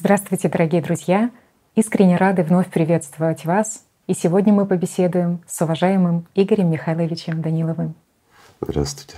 Здравствуйте, дорогие друзья! Искренне рады вновь приветствовать вас. И сегодня мы побеседуем с уважаемым Игорем Михайловичем Даниловым. Здравствуйте.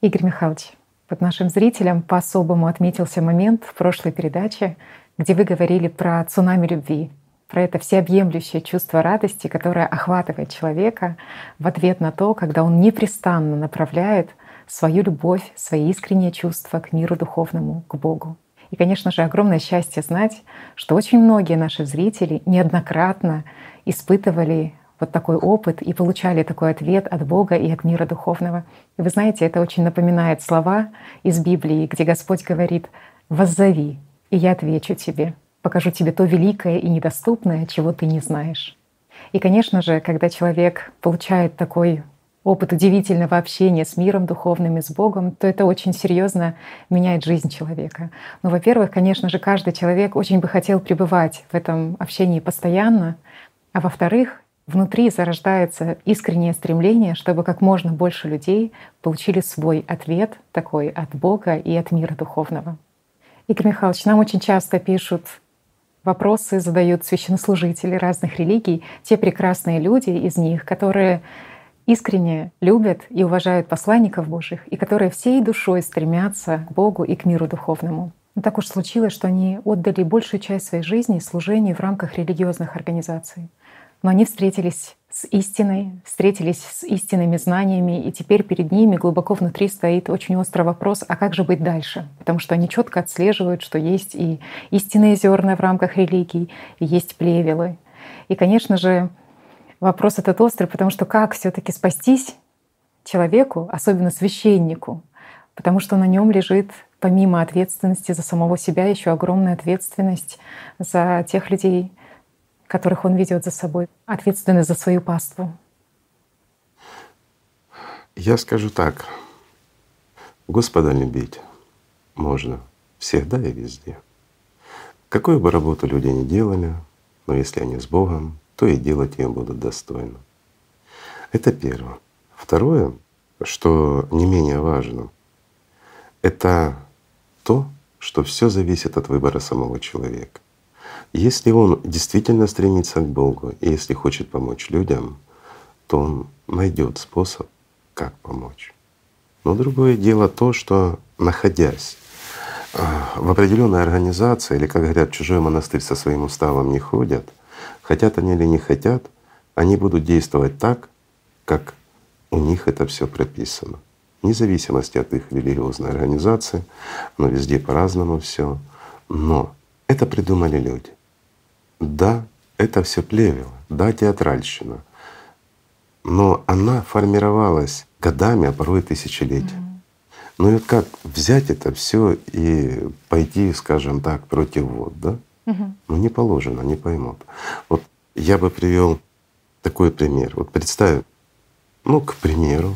Игорь Михайлович, под нашим зрителям по-особому отметился момент в прошлой передаче, где вы говорили про цунами любви, про это всеобъемлющее чувство радости, которое охватывает человека в ответ на то, когда он непрестанно направляет свою любовь, свои искренние чувства к миру духовному, к Богу. И, конечно же, огромное счастье знать, что очень многие наши зрители неоднократно испытывали вот такой опыт и получали такой ответ от Бога и от мира духовного. И вы знаете, это очень напоминает слова из Библии, где Господь говорит «Воззови, и я отвечу тебе, покажу тебе то великое и недоступное, чего ты не знаешь». И, конечно же, когда человек получает такой опыт удивительного общения с миром духовным и с Богом, то это очень серьезно меняет жизнь человека. Ну, во-первых, конечно же, каждый человек очень бы хотел пребывать в этом общении постоянно, а во-вторых, внутри зарождается искреннее стремление, чтобы как можно больше людей получили свой ответ такой от Бога и от мира духовного. Игорь Михайлович, нам очень часто пишут вопросы, задают священнослужители разных религий, те прекрасные люди из них, которые искренне любят и уважают посланников Божьих и которые всей душой стремятся к Богу и к миру духовному. Но так уж случилось, что они отдали большую часть своей жизни служению в рамках религиозных организаций. Но они встретились с истиной, встретились с истинными знаниями, и теперь перед ними глубоко внутри стоит очень острый вопрос, а как же быть дальше? Потому что они четко отслеживают, что есть и истинные зерна в рамках религий, и есть плевелы. И, конечно же, вопрос этот острый, потому что как все таки спастись человеку, особенно священнику, потому что на нем лежит помимо ответственности за самого себя еще огромная ответственность за тех людей, которых он ведет за собой, ответственность за свою паству. Я скажу так. Господа любить можно всегда и везде. Какую бы работу люди ни делали, но если они с Богом, то и делать ее будут достойно. Это первое. Второе, что не менее важно, это то, что все зависит от выбора самого человека. Если он действительно стремится к Богу, и если хочет помочь людям, то он найдет способ, как помочь. Но другое дело то, что находясь а, в определенной организации, или, как говорят, чужой монастырь со своим уставом не ходят, хотят они или не хотят, они будут действовать так, как у них это все прописано. Вне зависимости от их религиозной организации, но везде по-разному все. Но это придумали люди. Да, это все плевело, да, театральщина. Но она формировалась годами, а порой тысячелетиями. Ну и вот как взять это все и пойти, скажем так, против вот, да? Угу. Ну не положено, не поймут. Вот я бы привел такой пример. Вот представь, ну, к примеру,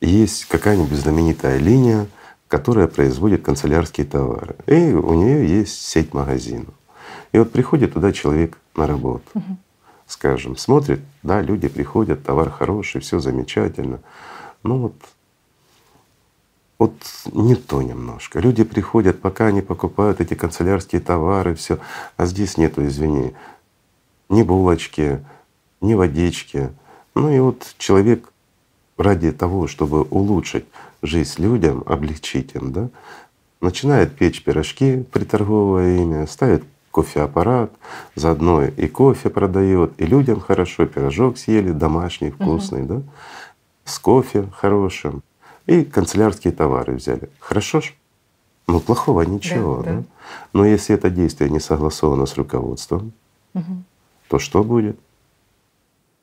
есть какая-нибудь знаменитая линия, которая производит канцелярские товары. И у нее есть сеть магазинов. И вот приходит туда человек на работу, угу. скажем, смотрит, да, люди приходят, товар хороший, все замечательно. Ну вот вот не то немножко. Люди приходят, пока они покупают эти канцелярские товары, все, а здесь нету, извини, ни булочки, ни водички. Ну и вот человек ради того, чтобы улучшить жизнь людям, облегчить им, да, начинает печь пирожки, приторговывая ими, ставит кофеаппарат, заодно и кофе продает, и людям хорошо, пирожок съели, домашний, вкусный, угу. да, с кофе хорошим и канцелярские товары взяли. Хорошо ж? Ну плохого ничего. Да, да. Да? Но если это действие не согласовано с руководством, угу. то что будет?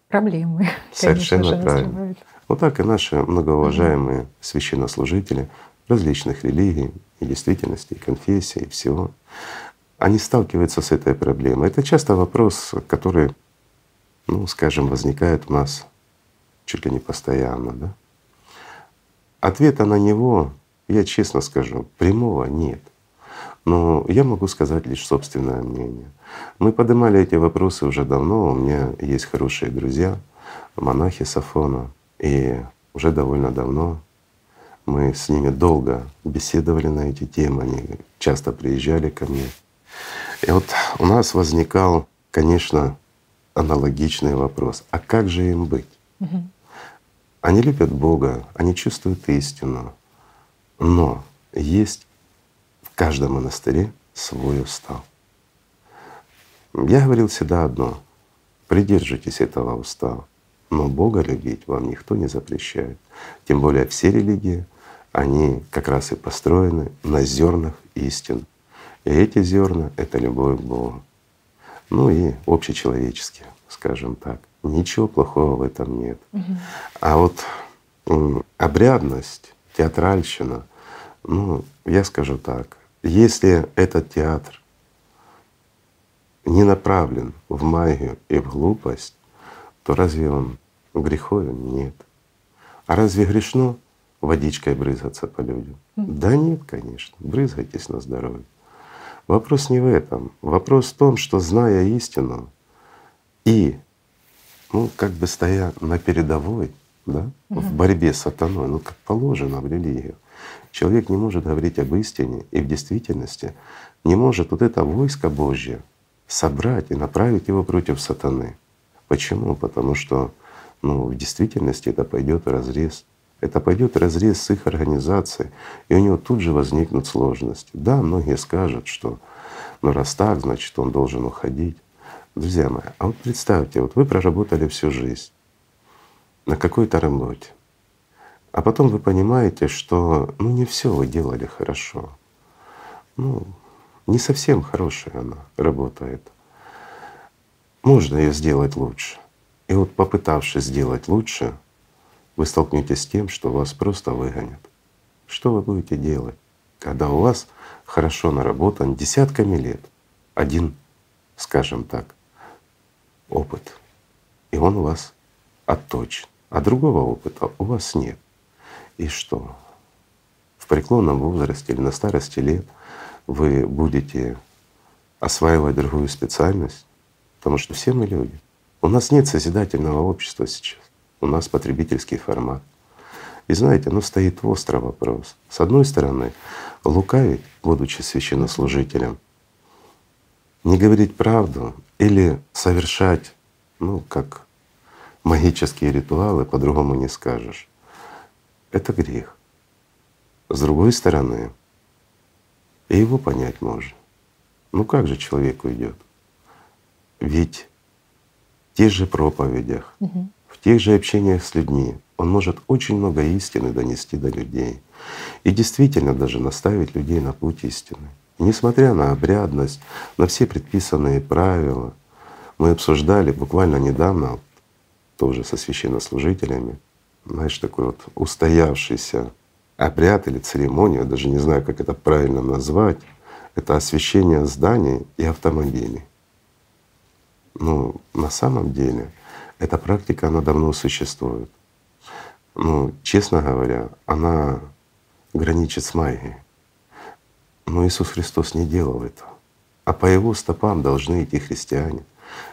Проблемы. Совершенно конечно, правильно. Вот так и наши многоуважаемые угу. священнослужители различных религий и действительности, и конфессий, и всего, они сталкиваются с этой проблемой. Это часто вопрос, который, ну, скажем, возникает у нас чуть ли не постоянно, да? Ответа на него, я честно скажу, прямого нет. Но я могу сказать лишь собственное мнение. Мы поднимали эти вопросы уже давно, у меня есть хорошие друзья, монахи Сафона, и уже довольно давно Мы с ними долго беседовали на эти темы, они часто приезжали ко мне. И вот у нас возникал, конечно, аналогичный вопрос. А как же им быть? Они любят Бога, они чувствуют истину, но есть в каждом монастыре свой устав. Я говорил всегда одно — придерживайтесь этого устава, но Бога любить вам никто не запрещает. Тем более все религии, они как раз и построены на зернах истин. И эти зерна — это любовь к Богу. Ну и общечеловеческие, скажем так. Ничего плохого в этом нет. Угу. А вот обрядность, театральщина, ну, я скажу так, если этот театр не направлен в магию и в глупость, то разве он греховен? Нет. А разве грешно водичкой брызгаться по людям? Да нет, конечно, брызгайтесь на здоровье. Вопрос не в этом. Вопрос в том, что зная истину и ну, как бы стоя на передовой, да, угу. в борьбе с сатаной, ну, как положено в религию, человек не может говорить об истине и в действительности не может вот это войско Божье собрать и направить его против сатаны. Почему? Потому что ну, в действительности это пойдет в разрез. Это пойдет в разрез с их организацией, и у него тут же возникнут сложности. Да, многие скажут, что ну раз так, значит он должен уходить. Друзья мои, а вот представьте, вот вы проработали всю жизнь на какой-то работе, а потом вы понимаете, что ну не все вы делали хорошо. Ну, не совсем хорошая она работает. Можно ее сделать лучше. И вот попытавшись сделать лучше, вы столкнетесь с тем, что вас просто выгонят. Что вы будете делать, когда у вас хорошо наработан десятками лет один, скажем так, опыт, и он у вас отточен, а другого опыта у вас нет. И что? В преклонном возрасте или на старости лет вы будете осваивать другую специальность, потому что все мы люди. У нас нет созидательного общества сейчас, у нас потребительский формат. И знаете, ну стоит острый вопрос. С одной стороны, лукавить, будучи священнослужителем, не говорить правду или совершать, ну, как магические ритуалы, по-другому не скажешь. Это грех. С другой стороны, и его понять можно. Ну как же человек уйдет? Ведь в тех же проповедях, угу. в тех же общениях с людьми он может очень много истины донести до людей. И действительно даже наставить людей на путь истины. Несмотря на обрядность, на все предписанные правила, мы обсуждали буквально недавно тоже со священнослужителями, знаешь, такой вот устоявшийся обряд или церемонию, даже не знаю, как это правильно назвать, это освещение зданий и автомобилей. Ну, на самом деле, эта практика, она давно существует. Ну, честно говоря, она граничит с магией. Но Иисус Христос не делал этого. А по Его стопам должны идти христиане.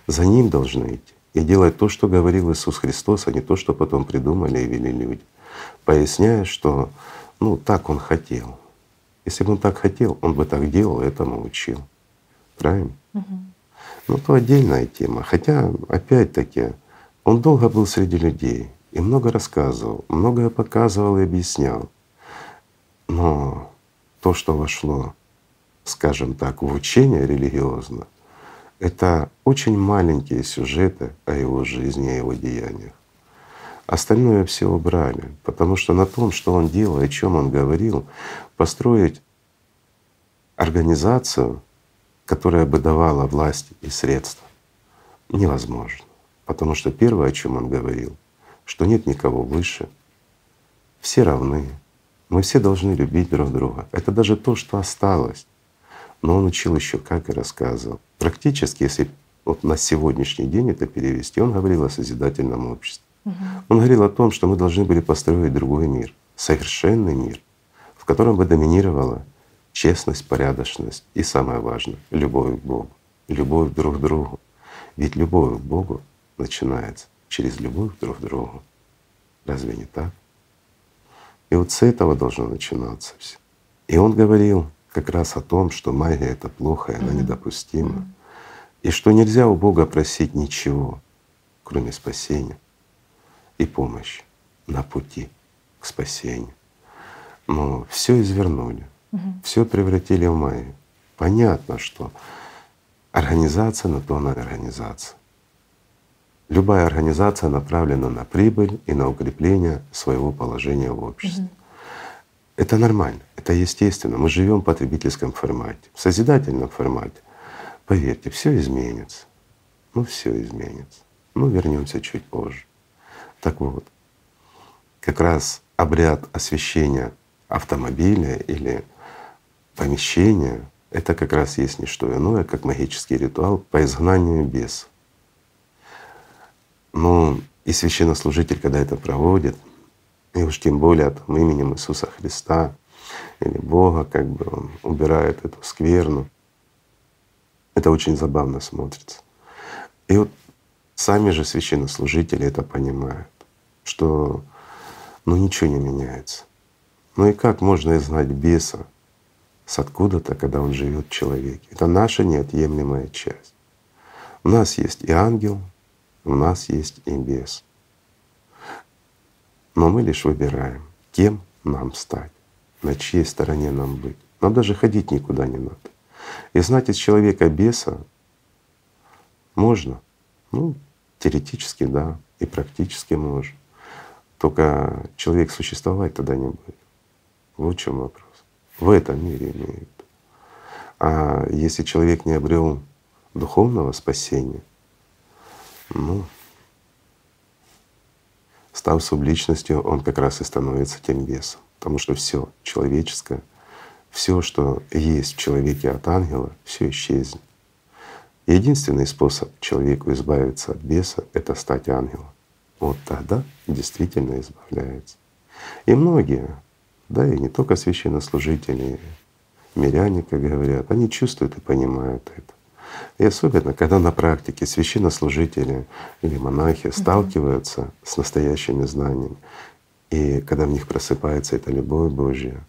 За Ним должны идти. И делать то, что говорил Иисус Христос, а не то, что потом придумали и вели люди. Поясняя, что ну так Он хотел. Если бы Он так хотел, Он бы так делал, этому учил. Правильно? Угу. Ну, то отдельная тема. Хотя, опять-таки, Он долго был среди людей и много рассказывал, многое показывал и объяснял. Но то, что вошло, скажем так, в учение религиозно, это очень маленькие сюжеты о его жизни, о его деяниях. Остальное все убрали, потому что на том, что он делал, о чем он говорил, построить организацию, которая бы давала власть и средства, невозможно. Потому что первое, о чем он говорил, что нет никого выше, все равны, мы все должны любить друг друга. Это даже то, что осталось. Но он учил еще как и рассказывал. Практически, если вот на сегодняшний день это перевести, он говорил о созидательном обществе. Угу. Он говорил о том, что мы должны были построить другой мир, совершенный мир, в котором бы доминировала честность, порядочность и самое важное — любовь к Богу, любовь друг к другу. Ведь любовь к Богу начинается через любовь друг к другу. Разве не так? И вот с этого должно начинаться все. И он говорил как раз о том, что магия это плохо, и она mm-hmm. недопустима. Mm-hmm. И что нельзя у Бога просить ничего, кроме спасения и помощи на пути к спасению. Но все извернули, угу. все превратили в магию. Понятно, что организация на то она организация. Любая организация направлена на прибыль и на укрепление своего положения в обществе. Угу. Это нормально, это естественно. Мы живем в потребительском формате, в созидательном формате. Поверьте, все изменится. Ну, все изменится. Ну, вернемся чуть позже. Так вот, как раз обряд освящения автомобиля или помещения — это как раз есть не что иное, как магический ритуал по изгнанию бес. Ну и священнослужитель, когда это проводит, и уж тем более там, именем Иисуса Христа или Бога, как бы он убирает эту скверну, это очень забавно смотрится. И вот сами же священнослужители это понимают, что ну ничего не меняется. Ну и как можно изгнать беса с откуда-то, когда он живет в человеке? Это наша неотъемлемая часть. У нас есть и ангел, у нас есть и бес. Но мы лишь выбираем, кем нам стать, на чьей стороне нам быть. Нам даже ходить никуда не надо. И знать из человека беса можно. Ну, теоретически да, и практически можно. Только человек существовать тогда не будет. Вот в чем вопрос. В этом мире имеют. А если человек не обрел духовного спасения, ну, став субличностью, он как раз и становится тем весом. Потому что все человеческое, все, что есть в человеке от ангела, все исчезнет. Единственный способ человеку избавиться от беса — это стать ангелом. Вот тогда действительно избавляется. И многие, да и не только священнослужители, миряне, как говорят, они чувствуют и понимают это. И особенно, когда на практике священнослужители или монахи сталкиваются с настоящими знаниями, и когда в них просыпается эта любовь Божья,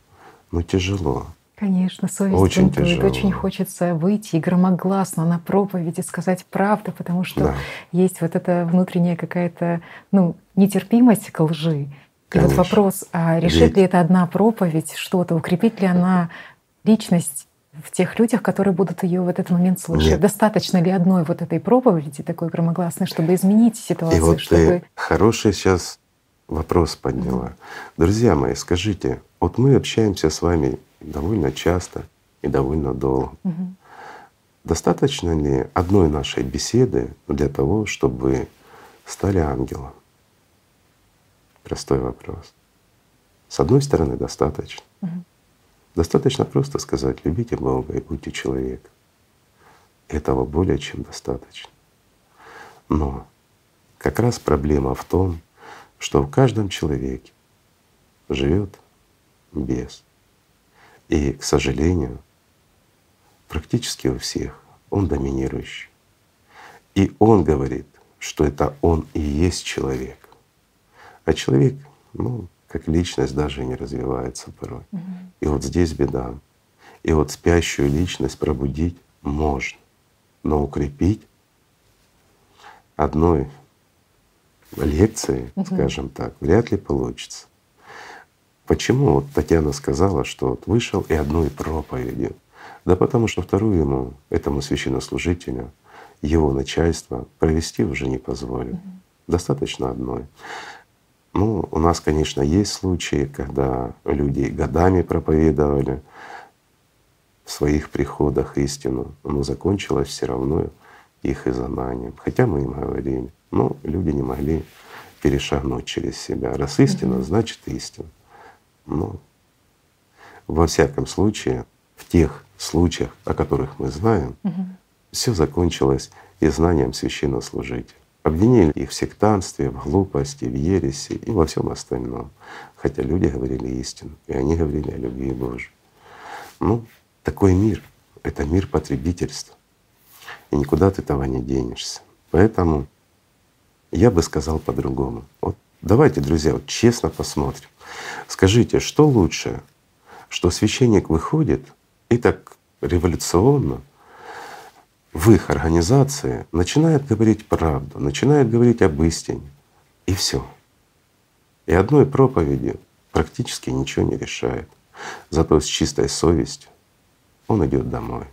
ну тяжело. Конечно, совесть очень бунтует. Тяжело. Очень хочется выйти и громогласно на проповеди сказать правду, потому что да. есть вот эта внутренняя какая-то ну, нетерпимость к лжи. Конечно. И вот вопрос, а решит Ведь... ли это одна проповедь что-то, укрепит ли она личность в тех людях, которые будут ее в этот момент слушать. Нет. Достаточно ли одной вот этой проповеди такой громогласной, чтобы изменить ситуацию? И вот чтобы... ты хороший сейчас вопрос подняла. Друзья мои, скажите, вот мы общаемся с вами довольно часто и довольно долго. Mm-hmm. Достаточно ли одной нашей беседы для того, чтобы вы стали ангелом? Простой вопрос. С одной стороны, достаточно. Mm-hmm. Достаточно просто сказать «любите Бога и будьте человеком». Этого более чем достаточно. Но как раз проблема в том, что в каждом человеке живет бес. И, к сожалению, практически у всех он доминирующий. И он говорит, что это он и есть человек. А человек, ну, как личность даже не развивается порой. Угу. И вот здесь беда. И вот спящую личность пробудить можно, но укрепить одной лекции, угу. скажем так, вряд ли получится. Почему вот Татьяна сказала, что вот вышел и одной проповедью? Да потому что вторую ему, этому священнослужителю, его начальство провести уже не позволит. Угу. Достаточно одной. Ну, у нас, конечно, есть случаи, когда люди годами проповедовали в своих приходах истину, но закончилось все равно их изгнанием. Хотя мы им говорили, но люди не могли перешагнуть через себя. Раз истина, значит истина. Ну, во всяком случае, в тех случаях, о которых мы знаем, угу. все закончилось изгнанием священнослужителя. Обвинили их в сектанстве, в глупости, в ереси и во всем остальном. Хотя люди говорили истину, и они говорили о любви Божьей. Ну, такой мир — это мир потребительства. И никуда от этого не денешься. Поэтому я бы сказал по-другому. Вот Давайте, друзья, вот честно посмотрим. Скажите, что лучше, что священник выходит и так революционно в их организации начинает говорить правду, начинает говорить об истине, и все. И одной проповедью практически ничего не решает. Зато с чистой совестью он идет домой,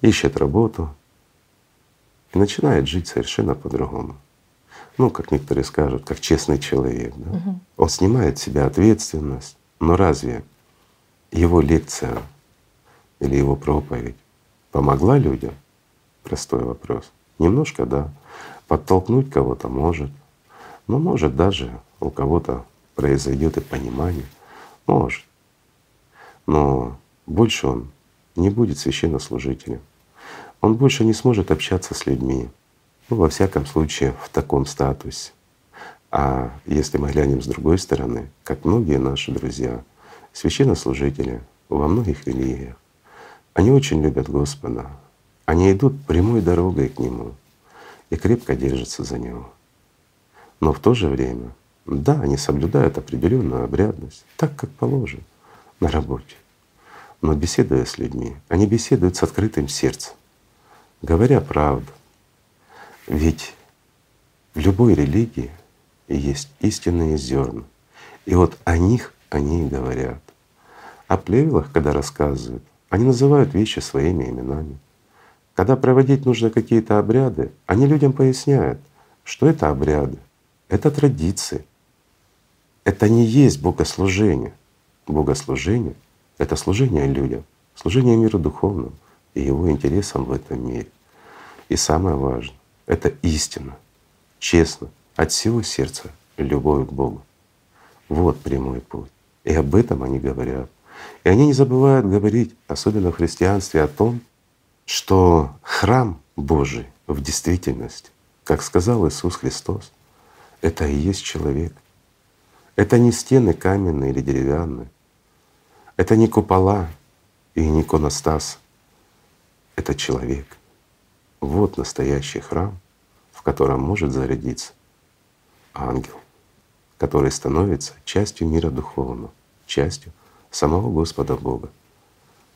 ищет работу и начинает жить совершенно по-другому. Ну, как некоторые скажут, как честный человек. Да? Угу. Он снимает с себя ответственность. Но разве его лекция или его проповедь помогла людям? Простой вопрос. Немножко да. Подтолкнуть кого-то может. Но может даже у кого-то произойдет и понимание. Может. Но больше он не будет священнослужителем. Он больше не сможет общаться с людьми. Ну, во всяком случае, в таком статусе. А если мы глянем с другой стороны, как многие наши друзья, священнослужители во многих религиях, они очень любят Господа, они идут прямой дорогой к Нему и крепко держатся за Него. Но в то же время да, они соблюдают определенную обрядность, так как положено на работе. Но беседуя с людьми, они беседуют с открытым сердцем, говоря правду. Ведь в любой религии есть истинные зерна. И вот о них они и говорят. О плевелах, когда рассказывают, они называют вещи своими именами. Когда проводить нужно какие-то обряды, они людям поясняют, что это обряды, это традиции, это не есть богослужение. Богослужение — это служение людям, служение миру духовному и его интересам в этом мире. И самое важное — это истина, честно, от всего сердца любовь к Богу. Вот прямой путь. И об этом они говорят. И они не забывают говорить, особенно в христианстве, о том, что храм Божий в действительности, как сказал Иисус Христос, это и есть человек. Это не стены каменные или деревянные. Это не купола и не иконостас. Это человек. Вот настоящий храм, в котором может зарядиться ангел, который становится частью мира духовного, частью самого Господа Бога,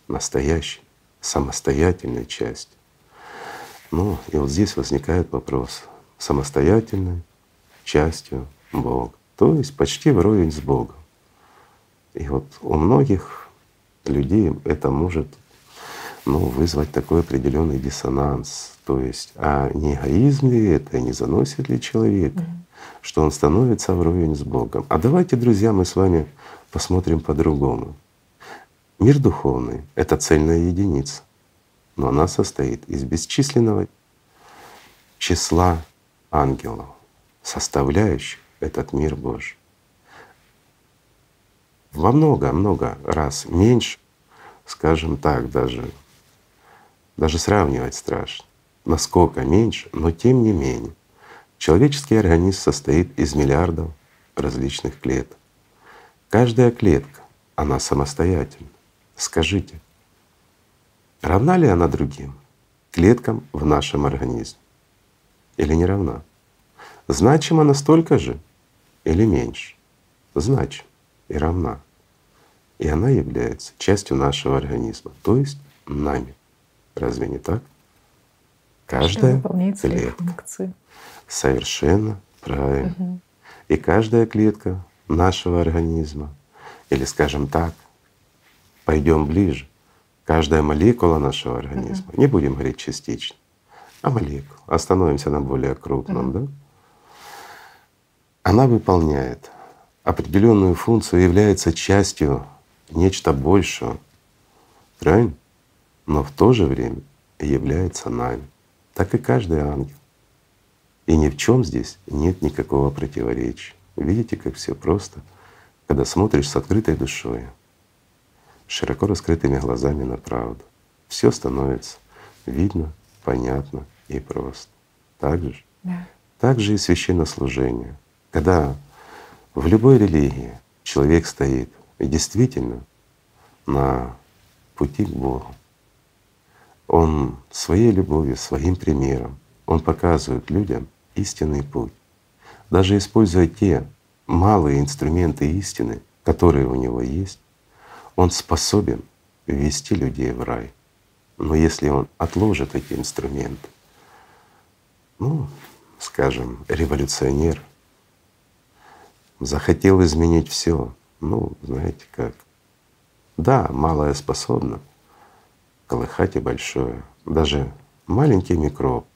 настоящей, самостоятельной частью. Ну и вот здесь возникает вопрос самостоятельной частью Бога то есть почти вровень с Богом. И вот у многих людей это может ну, вызвать такой определенный диссонанс. То есть, а не эгоизм ли это, не заносит ли человек, mm-hmm. Что он становится вровень с Богом. А давайте, друзья, мы с вами посмотрим по-другому. Мир духовный — это цельная единица, но она состоит из бесчисленного числа ангелов, составляющих этот мир Божий. Во много-много раз меньше, скажем так, даже, даже сравнивать страшно, насколько меньше, но тем не менее. Человеческий организм состоит из миллиардов различных клеток. Каждая клетка, она самостоятельна. Скажите, равна ли она другим клеткам в нашем организме или не равна? Значима настолько же, или меньше, значит и равна. И она является частью нашего организма, то есть нами. Разве не так? Каждая клетка. Совершенно правильно. Угу. И каждая клетка нашего организма, или скажем так, пойдем ближе, каждая молекула нашего организма, угу. не будем говорить частично, а молекула, остановимся на более крупном, угу. да? Она выполняет определенную функцию, является частью нечто большего, правильно? Но в то же время является нами, так и каждый ангел. И ни в чем здесь нет никакого противоречия. Видите, как все просто, когда смотришь с открытой душой, широко раскрытыми глазами на правду. Все становится видно, понятно и просто. Так же? Да. Так же и священнослужение. Когда в любой религии человек стоит и действительно на пути к Богу, он своей любовью, своим примером, он показывает людям истинный путь. даже используя те малые инструменты истины, которые у него есть, он способен ввести людей в рай. Но если он отложит эти инструменты, ну, скажем, революционер, захотел изменить все, ну, знаете как, да, малое способно колыхать и большое. Даже маленький микроб,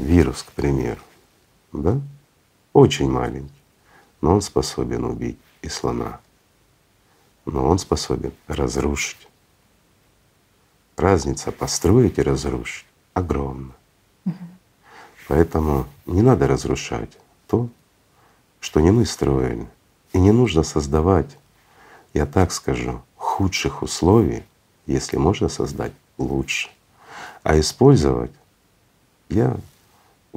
вирус, к примеру, да, очень маленький, но он способен убить и слона, но он способен разрушить. Разница построить и разрушить огромна. Угу. Поэтому не надо разрушать то, что не мы строили. И не нужно создавать, я так скажу, худших условий, если можно создать лучше. А использовать я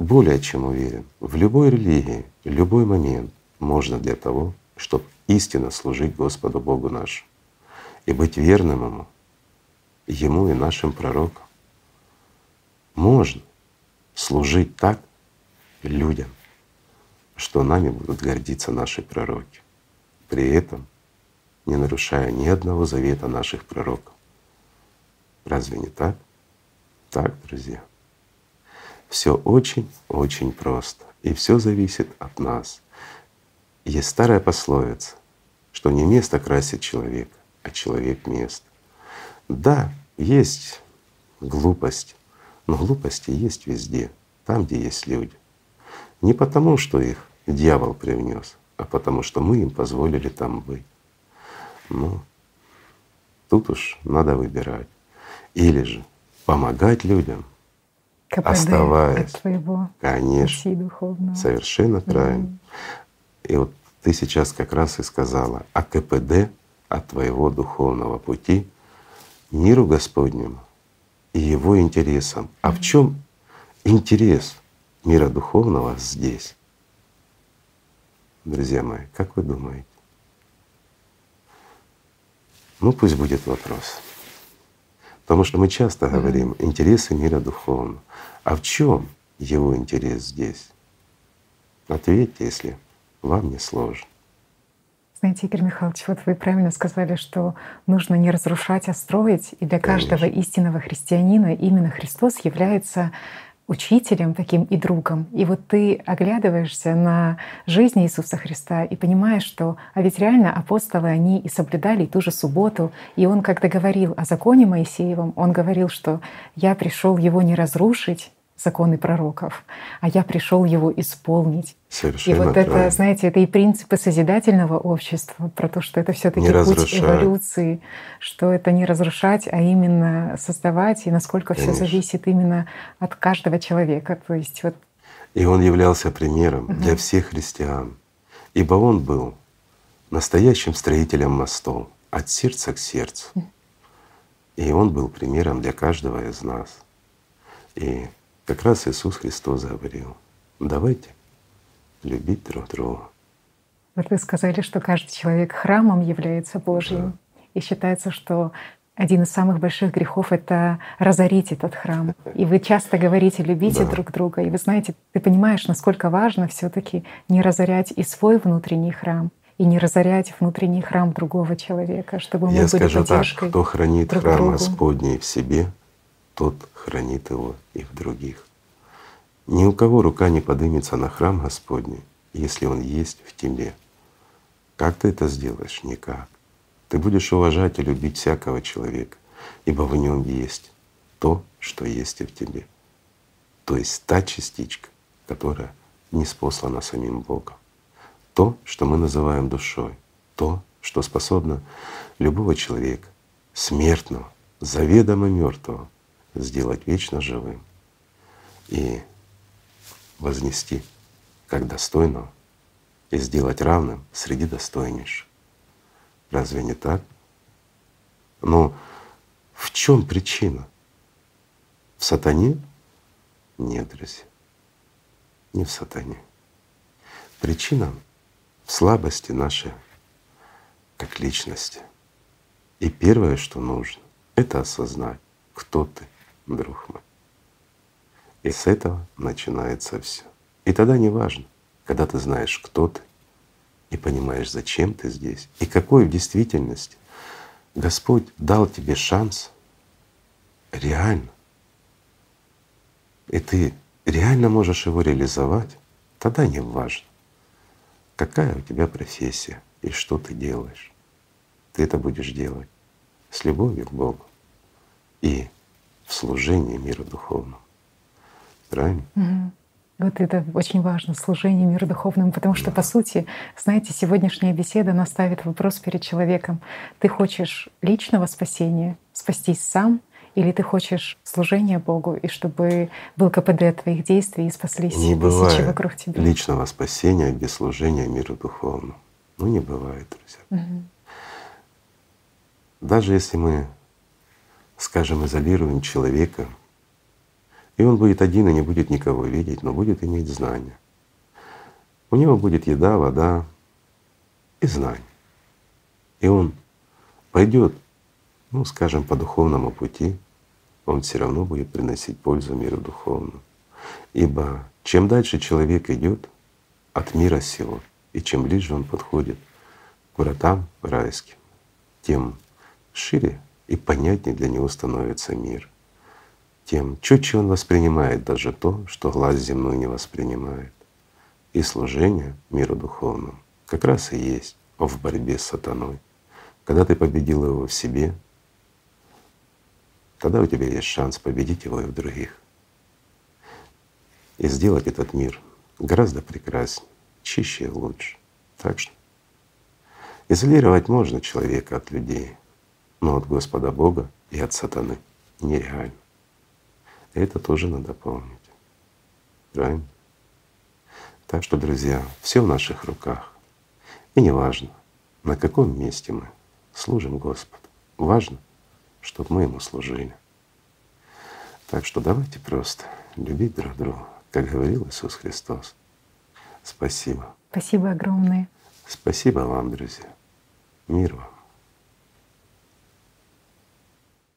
более чем уверен, в любой религии, в любой момент можно для того, чтобы истинно служить Господу Богу нашему и быть верным Ему, Ему и нашим пророкам. Можно служить так людям, что нами будут гордиться наши пророки, при этом не нарушая ни одного завета наших пророков. Разве не так? Так, друзья. Все очень-очень просто, и все зависит от нас. Есть старая пословица, что не место красит человека, а человек место. Да, есть глупость, но глупости есть везде, там, где есть люди. Не потому, что их дьявол привнес, а потому что мы им позволили там быть. Ну, тут уж надо выбирать. Или же помогать людям, КПД оставаясь, от твоего конечно, духовного. совершенно правильно. И вот ты сейчас как раз и сказала о КПД от твоего духовного пути миру Господнему и его интересам. А в чем интерес мира духовного здесь? Друзья мои, как вы думаете? Ну пусть будет вопрос. Потому что мы часто говорим интересы мира духовного. А в чем его интерес здесь? Ответьте, если вам не сложно. Знаете, Игорь Михайлович, вот вы правильно сказали, что нужно не разрушать, а строить. И для Конечно. каждого истинного христианина именно Христос является учителем таким и другом. И вот ты оглядываешься на жизнь Иисуса Христа и понимаешь, что а ведь реально апостолы, они и соблюдали ту же субботу. И он, когда говорил о законе Моисеевом, он говорил, что я пришел его не разрушить, законы пророков, а я пришел его исполнить. Совершенно и вот правильно. это, знаете, это и принципы созидательного общества, про то, что это все таки путь эволюции, что это не разрушать, а именно создавать, и насколько все зависит именно от каждого человека. То есть вот и он являлся примером угу. для всех христиан, ибо он был настоящим строителем мостов от сердца к сердцу. И он был примером для каждого из нас. И как раз Иисус Христос говорил, давайте любить друг друга. Вот вы сказали, что каждый человек храмом является Божьим. Да. И считается, что один из самых больших грехов — это разорить этот храм. И вы часто говорите «любите да. друг друга». И вы знаете, ты понимаешь, насколько важно все таки не разорять и свой внутренний храм, и не разорять внутренний храм другого человека, чтобы мы Я были скажу так, кто хранит друг храм другу. Господний в себе, тот хранит его и в других. Ни у кого рука не подымется на храм Господний, если он есть в тебе. Как ты это сделаешь? Никак. Ты будешь уважать и любить всякого человека, ибо в нем есть то, что есть и в тебе. То есть та частичка, которая не спослана самим Богом. То, что мы называем душой, то, что способно любого человека, смертного, заведомо мертвого, сделать вечно живым и вознести как достойного и сделать равным среди достойнейших. Разве не так? Но в чем причина? В сатане? Нет, друзья, не в сатане. Причина в слабости нашей как личности. И первое, что нужно, это осознать, кто ты — друг мой. И с этого начинается все. И тогда не важно, когда ты знаешь, кто ты, и понимаешь, зачем ты здесь, и какой в действительности Господь дал тебе шанс реально, и ты реально можешь его реализовать, тогда не важно, какая у тебя профессия и что ты делаешь. Ты это будешь делать с любовью к Богу и в служении миру духовному. Правильно? Угу. Вот это очень важно, служение миру духовному, потому что, по сути, знаете, сегодняшняя беседа наставит вопрос перед человеком. Ты хочешь личного спасения, спастись сам, или ты хочешь служения Богу, и чтобы был КПД твоих действий и спаслись не бывает вокруг тебя? личного спасения без служения миру духовному. Ну не бывает, друзья. Угу. Даже если мы, скажем, изолируем человека и он будет один и не будет никого видеть, но будет иметь знания. У него будет еда, вода и знания. И он пойдет, ну, скажем, по духовному пути, он все равно будет приносить пользу миру духовному. Ибо чем дальше человек идет от мира сего, и чем ближе он подходит к вратам райским, тем шире и понятнее для него становится мир тем четче он воспринимает даже то, что глаз земной не воспринимает. И служение миру духовному как раз и есть в борьбе с сатаной. Когда ты победил его в себе, тогда у тебя есть шанс победить его и в других. И сделать этот мир гораздо прекраснее, чище и лучше. Так что изолировать можно человека от людей, но от Господа Бога и от сатаны нереально. Это тоже надо помнить. Правильно? Так что, друзья, все в наших руках. И не важно, на каком месте мы служим Господу. Важно, чтобы мы Ему служили. Так что давайте просто любить друг друга, как говорил Иисус Христос. Спасибо. Спасибо огромное. Спасибо вам, друзья. Мир вам.